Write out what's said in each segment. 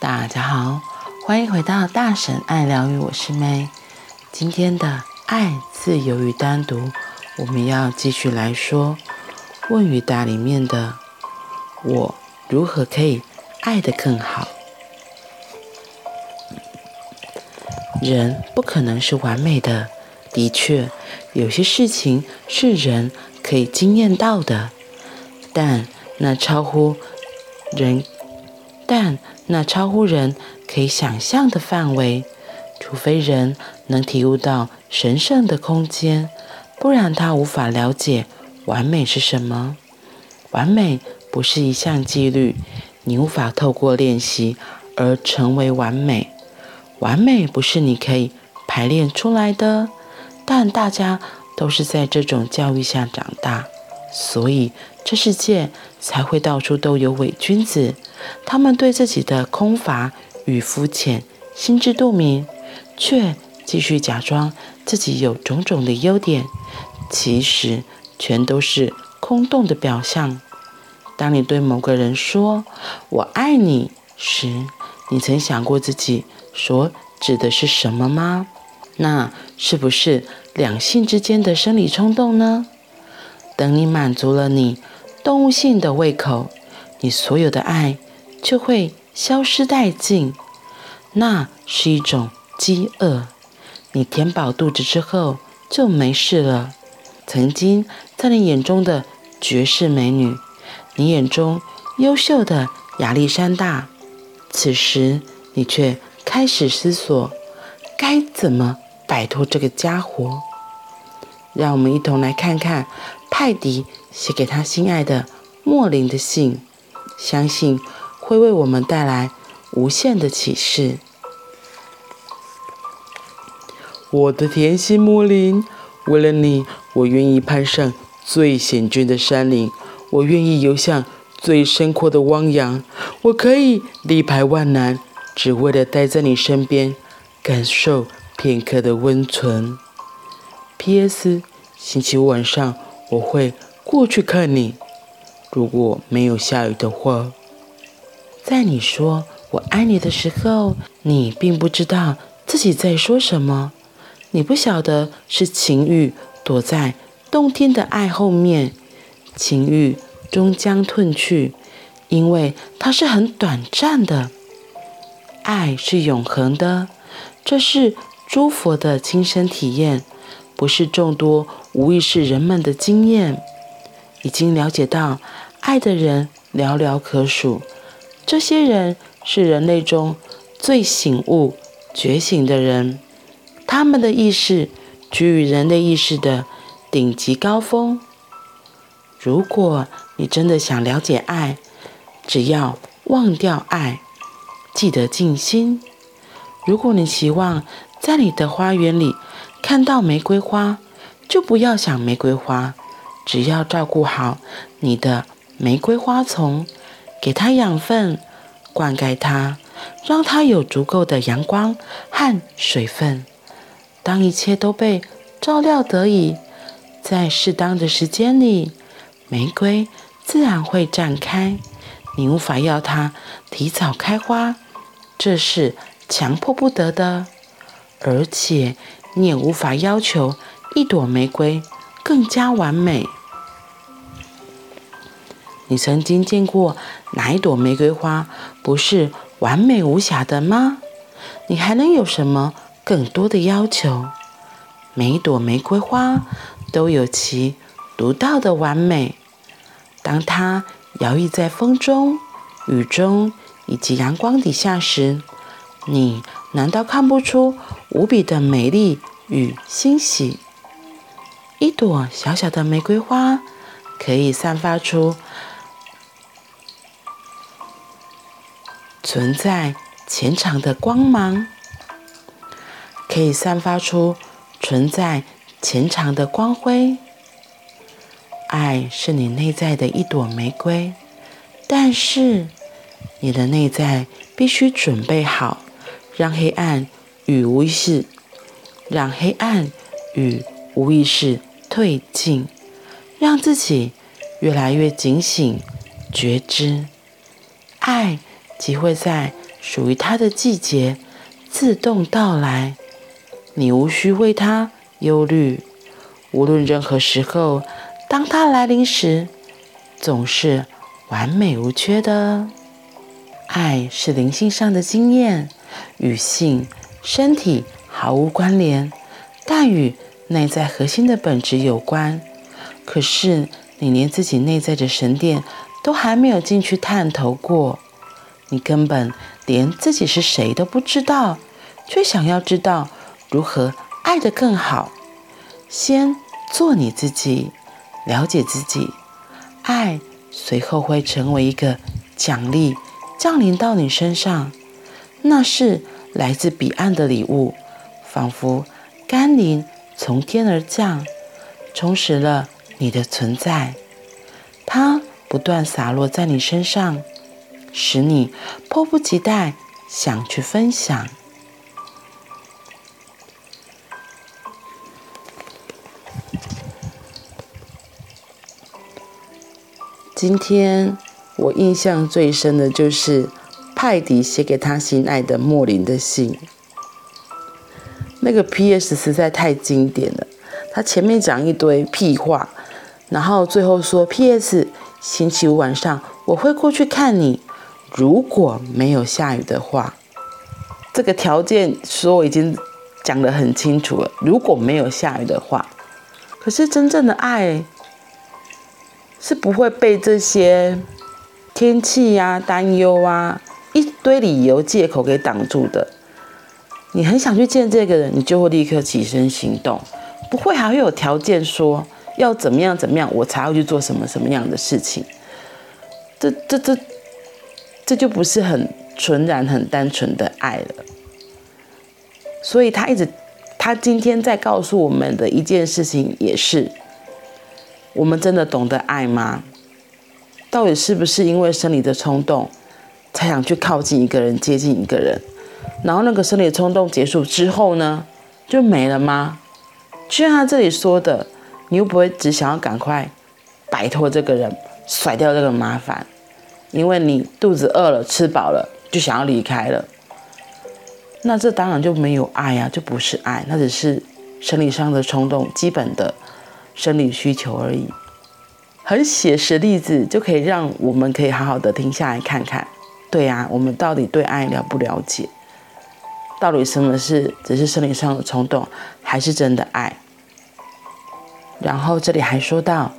大家好，欢迎回到大神爱疗愈，我是 May。今天的爱、自由与单独，我们要继续来说问与答里面的我如何可以爱得更好。人不可能是完美的，的确，有些事情是人可以经验到的，但那超乎人，但那超乎人可以想象的范围，除非人能体悟到神圣的空间，不然他无法了解完美是什么。完美不是一项纪律，你无法透过练习而成为完美。完美不是你可以排练出来的，但大家都是在这种教育下长大，所以这世界才会到处都有伪君子。他们对自己的空乏与肤浅心知肚明，却继续假装自己有种种的优点，其实全都是空洞的表象。当你对某个人说“我爱你”时，你曾想过自己所指的是什么吗？那是不是两性之间的生理冲动呢？等你满足了你动物性的胃口，你所有的爱就会消失殆尽。那是一种饥饿。你填饱肚子之后就没事了。曾经在你眼中的绝世美女，你眼中优秀的亚历山大。此时，你却开始思索，该怎么摆脱这个家伙。让我们一同来看看派迪写给他心爱的莫林的信，相信会为我们带来无限的启示。我的甜心莫林，为了你，我愿意攀上最险峻的山岭，我愿意游向最深阔的汪洋，我可以力排万难，只为了待在你身边，感受片刻的温存。P.S. 星期五晚上我会过去看你，如果没有下雨的话。在你说我爱你的时候，你并不知道自己在说什么，你不晓得是情欲躲在冬天的爱后面，情欲。终将褪去，因为它是很短暂的。爱是永恒的，这是诸佛的亲身体验，不是众多无疑是人们的经验。已经了解到爱的人寥寥可数，这些人是人类中最醒悟、觉醒的人，他们的意识居于人类意识的顶级高峰。如果你真的想了解爱，只要忘掉爱，记得静心。如果你希望在你的花园里看到玫瑰花，就不要想玫瑰花，只要照顾好你的玫瑰花丛，给它养分，灌溉它，让它有足够的阳光和水分。当一切都被照料得宜，在适当的时间里，玫瑰自然会绽开。你无法要它提早开花，这是强迫不得的。而且你也无法要求一朵玫瑰更加完美。你曾经见过哪一朵玫瑰花不是完美无瑕的吗？你还能有什么更多的要求？每一朵玫瑰花都有其独到的完美。当它摇曳在风中、雨中以及阳光底下时，你难道看不出无比的美丽与欣喜？一朵小小的玫瑰花可以散发出存在潜藏的光芒，可以散发出存在潜藏的光辉。爱是你内在的一朵玫瑰，但是你的内在必须准备好，让黑暗与无意识，让黑暗与无意识退尽，让自己越来越警醒觉知。爱即会在属于它的季节自动到来，你无需为他忧虑。无论任何时候，当它来临时，总是完美无缺的。爱是灵性上的经验，与性、身体毫无关联，但与内在核心的本质有关。可是你连自己内在的神殿都还没有进去探头过，你根本连自己是谁都不知道，却想要知道如何爱得更好。先做你自己，了解自己，爱随后会成为一个奖励。降临到你身上，那是来自彼岸的礼物，仿佛甘霖从天而降，充实了你的存在。它不断洒落在你身上，使你迫不及待想去分享。今天。我印象最深的就是派迪写给他心爱的莫林的信。那个 P.S. 实在太经典了。他前面讲一堆屁话，然后最后说 P.S. 星期五晚上我会过去看你。如果没有下雨的话，这个条件说已经讲得很清楚了。如果没有下雨的话，可是真正的爱是不会被这些。天气呀、啊，担忧啊，一堆理由借口给挡住的。你很想去见这个人，你就会立刻起身行动，不会还会有条件说要怎么样怎么样，我才会去做什么什么样的事情。这这这这就不是很纯然、很单纯的爱了。所以他一直，他今天在告诉我们的一件事情，也是我们真的懂得爱吗？到底是不是因为生理的冲动，才想去靠近一个人、接近一个人？然后那个生理冲动结束之后呢，就没了吗？就像他这里说的，你又不会只想要赶快摆脱这个人，甩掉这个麻烦，因为你肚子饿了、吃饱了，就想要离开了。那这当然就没有爱呀，就不是爱，那只是生理上的冲动、基本的生理需求而已。很写实的例子，就可以让我们可以好好的停下来看看，对呀，我们到底对爱了不了解？到底什么是只是生理上的冲动，还是真的爱？然后这里还说到，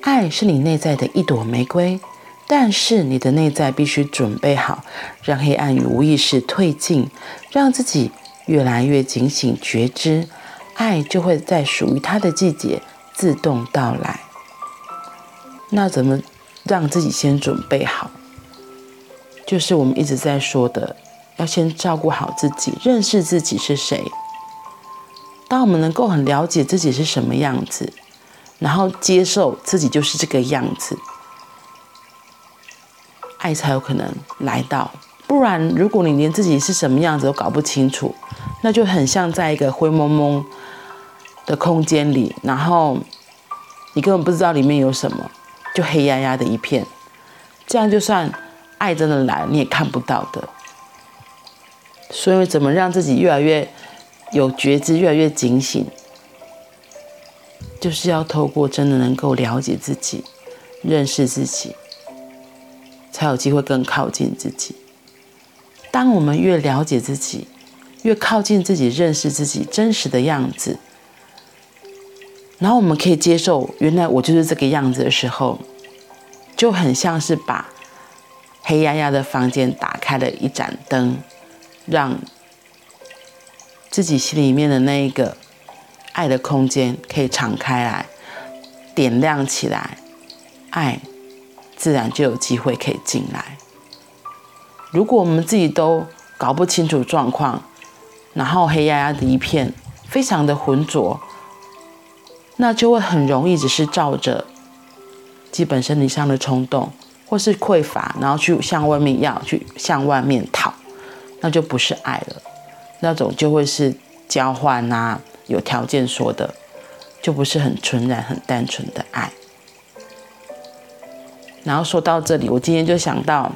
爱是你内在的一朵玫瑰，但是你的内在必须准备好，让黑暗与无意识退进，让自己越来越警醒觉知，爱就会在属于它的季节自动到来。那怎么让自己先准备好？就是我们一直在说的，要先照顾好自己，认识自己是谁。当我们能够很了解自己是什么样子，然后接受自己就是这个样子，爱才有可能来到。不然，如果你连自己是什么样子都搞不清楚，那就很像在一个灰蒙蒙的空间里，然后你根本不知道里面有什么。就黑压压的一片，这样就算爱真的来，你也看不到的。所以，怎么让自己越来越有觉知，越来越警醒，就是要透过真的能够了解自己、认识自己，才有机会更靠近自己。当我们越了解自己，越靠近自己，认识自己真实的样子。然后我们可以接受，原来我就是这个样子的时候，就很像是把黑压压的房间打开了一盏灯，让自己心里面的那一个爱的空间可以敞开来，点亮起来，爱自然就有机会可以进来。如果我们自己都搞不清楚状况，然后黑压压的一片，非常的浑浊。那就会很容易只是照着基本生理上的冲动，或是匮乏，然后去向外面要，去向外面讨，那就不是爱了，那种就会是交换啊，有条件说的，就不是很纯然、很单纯的爱。然后说到这里，我今天就想到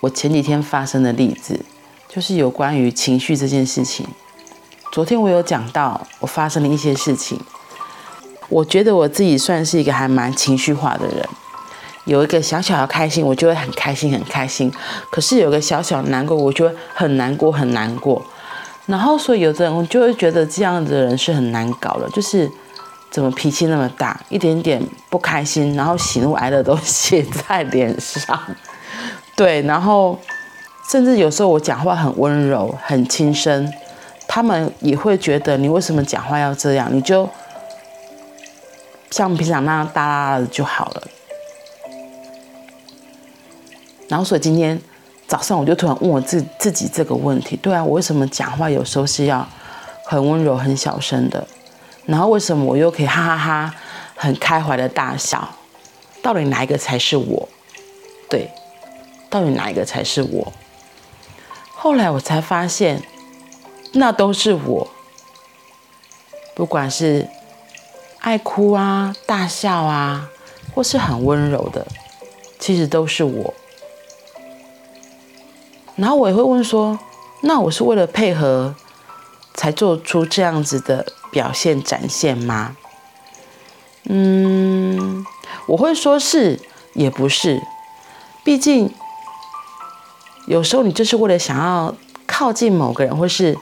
我前几天发生的例子，就是有关于情绪这件事情。昨天我有讲到我发生了一些事情，我觉得我自己算是一个还蛮情绪化的人。有一个小小的开心，我就会很开心很开心；可是有个小小的难过，我就会很难过很难过。然后所以有的人就会觉得这样的人是很难搞的，就是怎么脾气那么大，一点点不开心，然后喜怒哀乐都写在脸上。对，然后甚至有时候我讲话很温柔、很轻声，他们也会觉得你为什么讲话要这样？你就像平常那样大剌剌的就好了。然后所以今天早上我就突然问我自自己这个问题：对啊，我为什么讲话有时候是要很温柔、很小声的？然后为什么我又可以哈哈哈很开怀的大笑？到底哪一个才是我？对。到底哪一个才是我？后来我才发现，那都是我。不管是爱哭啊、大笑啊，或是很温柔的，其实都是我。然后我也会问说：那我是为了配合，才做出这样子的表现展现吗？嗯，我会说是，也不是，毕竟。有时候你就是为了想要靠近某个人，或是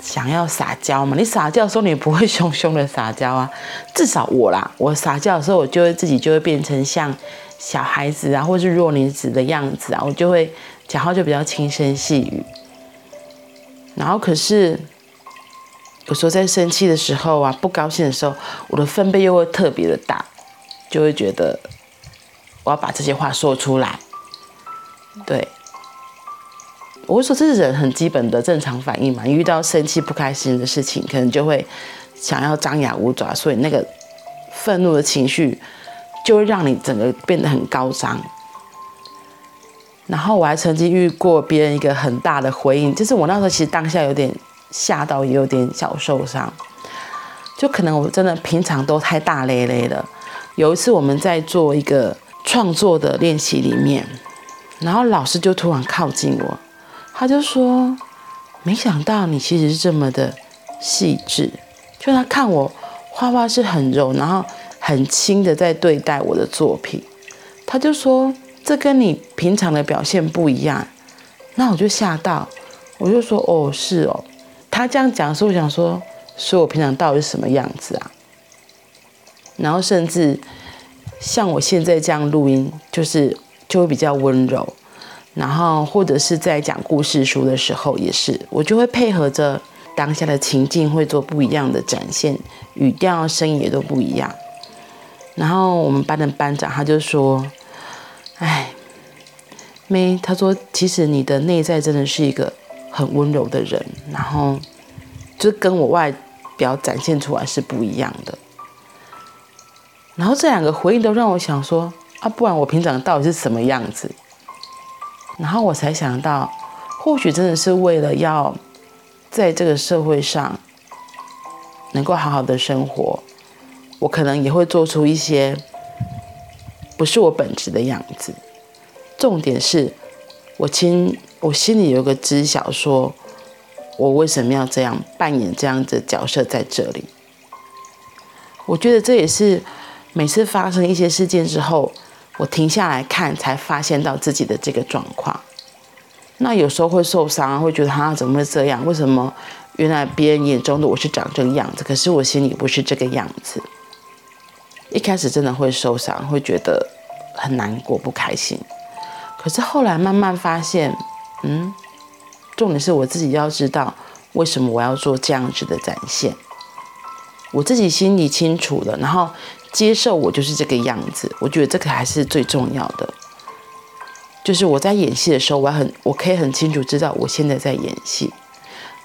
想要撒娇嘛。你撒娇的时候，你不会凶凶的撒娇啊。至少我啦，我撒娇的时候，我就会自己就会变成像小孩子啊，或是弱女子的样子啊。我就会讲话就比较轻声细语。然后可是有时候在生气的时候啊，不高兴的时候，我的分贝又会特别的大，就会觉得我要把这些话说出来。对，我会说这是人很基本的正常反应嘛。遇到生气不开心的事情，可能就会想要张牙舞爪，所以那个愤怒的情绪就会让你整个变得很高涨。然后我还曾经遇过别人一个很大的回应，就是我那时候其实当下有点吓到，也有点小受伤。就可能我真的平常都太大咧咧了。有一次我们在做一个创作的练习里面。然后老师就突然靠近我，他就说：“没想到你其实是这么的细致。”就他看我画画是很柔，然后很轻的在对待我的作品。他就说：“这跟你平常的表现不一样。”那我就吓到，我就说：“哦，是哦。”他这样讲的时候，我想说：“说我平常到底是什么样子啊？”然后甚至像我现在这样录音，就是。就会比较温柔，然后或者是在讲故事书的时候也是，我就会配合着当下的情境，会做不一样的展现，语调、声音也都不一样。然后我们班的班长他就说：“哎，妹，他说其实你的内在真的是一个很温柔的人，然后就跟我外表展现出来是不一样的。”然后这两个回应都让我想说。啊，不然我平常到底是什么样子？然后我才想到，或许真的是为了要在这个社会上能够好好的生活，我可能也会做出一些不是我本质的样子。重点是我心我心里有个知晓，说我为什么要这样扮演这样的角色在这里。我觉得这也是每次发生一些事件之后。我停下来看，才发现到自己的这个状况。那有时候会受伤，会觉得他怎么会这样？为什么原来别人眼中的我是长这个样子，可是我心里不是这个样子？一开始真的会受伤，会觉得很难过、不开心。可是后来慢慢发现，嗯，重点是我自己要知道为什么我要做这样子的展现，我自己心里清楚了，然后。接受我就是这个样子，我觉得这个还是最重要的。就是我在演戏的时候，我很我可以很清楚知道我现在在演戏，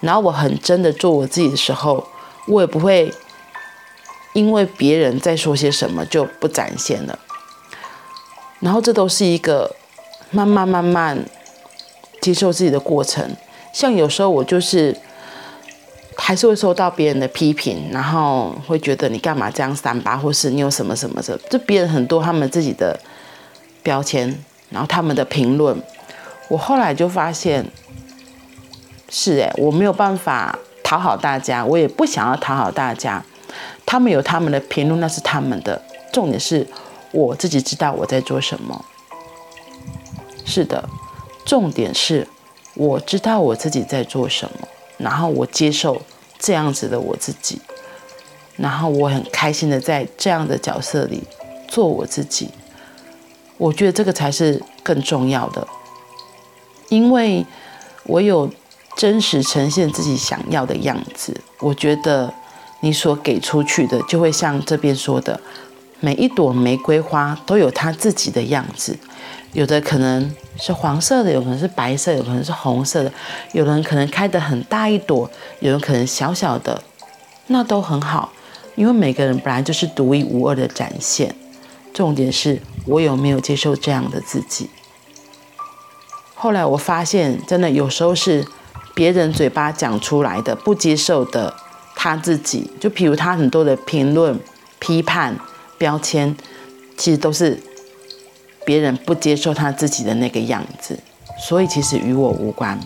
然后我很真的做我自己的时候，我也不会因为别人在说些什么就不展现了。然后这都是一个慢慢慢慢接受自己的过程。像有时候我就是。还是会受到别人的批评，然后会觉得你干嘛这样三八，或是你有什么什么的，就别人很多他们自己的标签，然后他们的评论，我后来就发现，是诶，我没有办法讨好大家，我也不想要讨好大家。他们有他们的评论，那是他们的。重点是我自己知道我在做什么。是的，重点是我知道我自己在做什么，然后我接受这样子的我自己，然后我很开心的在这样的角色里做我自己。我觉得这个才是更重要的，因为我有真实呈现自己想要的样子。我觉得你所给出去的，就会像这边说的，每一朵玫瑰花都有它自己的样子，有的可能是黄色的，有可能是白色，有可能是红色的，有人可能开得很大一朵，有人可能小小的，那都很好，因为每个人本来就是独一无二的展现。重点是我有没有接受这样的自己。后来我发现，真的有时候是别人嘴巴讲出来的不接受的他自己，就譬如他很多的评论、批判、标签，其实都是别人不接受他自己的那个样子。所以其实与我无关。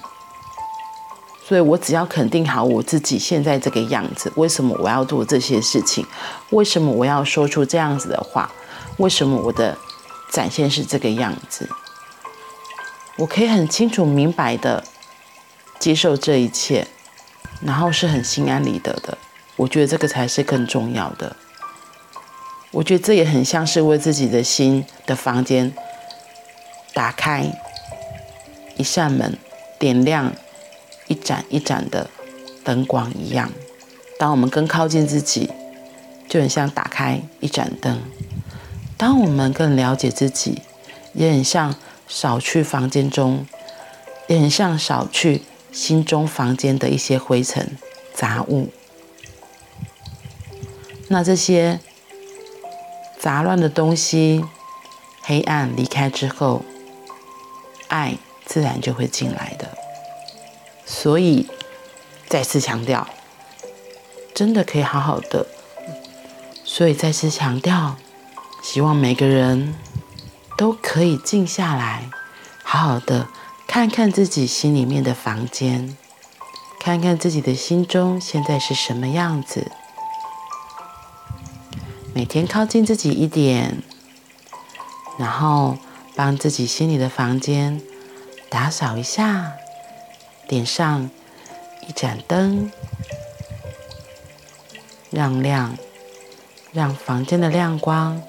所以我只要肯定好我自己现在这个样子，为什么我要做这些事情？为什么我要说出这样子的话？为什么我的展现是这个样子？我可以很清楚明白的接受这一切，然后是很心安理得的。我觉得这个才是更重要的。我觉得这也很像是为自己的心的房间打开一扇门，点亮一盏一盏的灯光一样。当我们更靠近自己，就很像打开一盏灯。当我们更了解自己，也很像扫去房间中，也很像扫去心中房间的一些灰尘杂物。那这些杂乱的东西，黑暗离开之后，爱自然就会进来的。所以，再次强调，真的可以好好的。所以再次强调。希望每个人都可以静下来，好好的看看自己心里面的房间，看看自己的心中现在是什么样子。每天靠近自己一点，然后帮自己心里的房间打扫一下，点上一盏灯，让亮，让房间的亮光。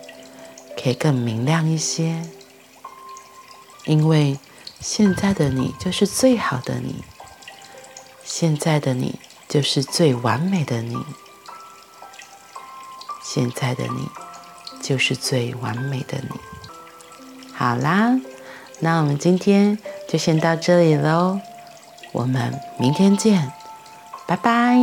可以更明亮一些，因为现在的你就是最好的你，现在的你就是最完美的你，现在的你就是最完美的你。好啦，那我们今天就先到这里喽，我们明天见，拜拜。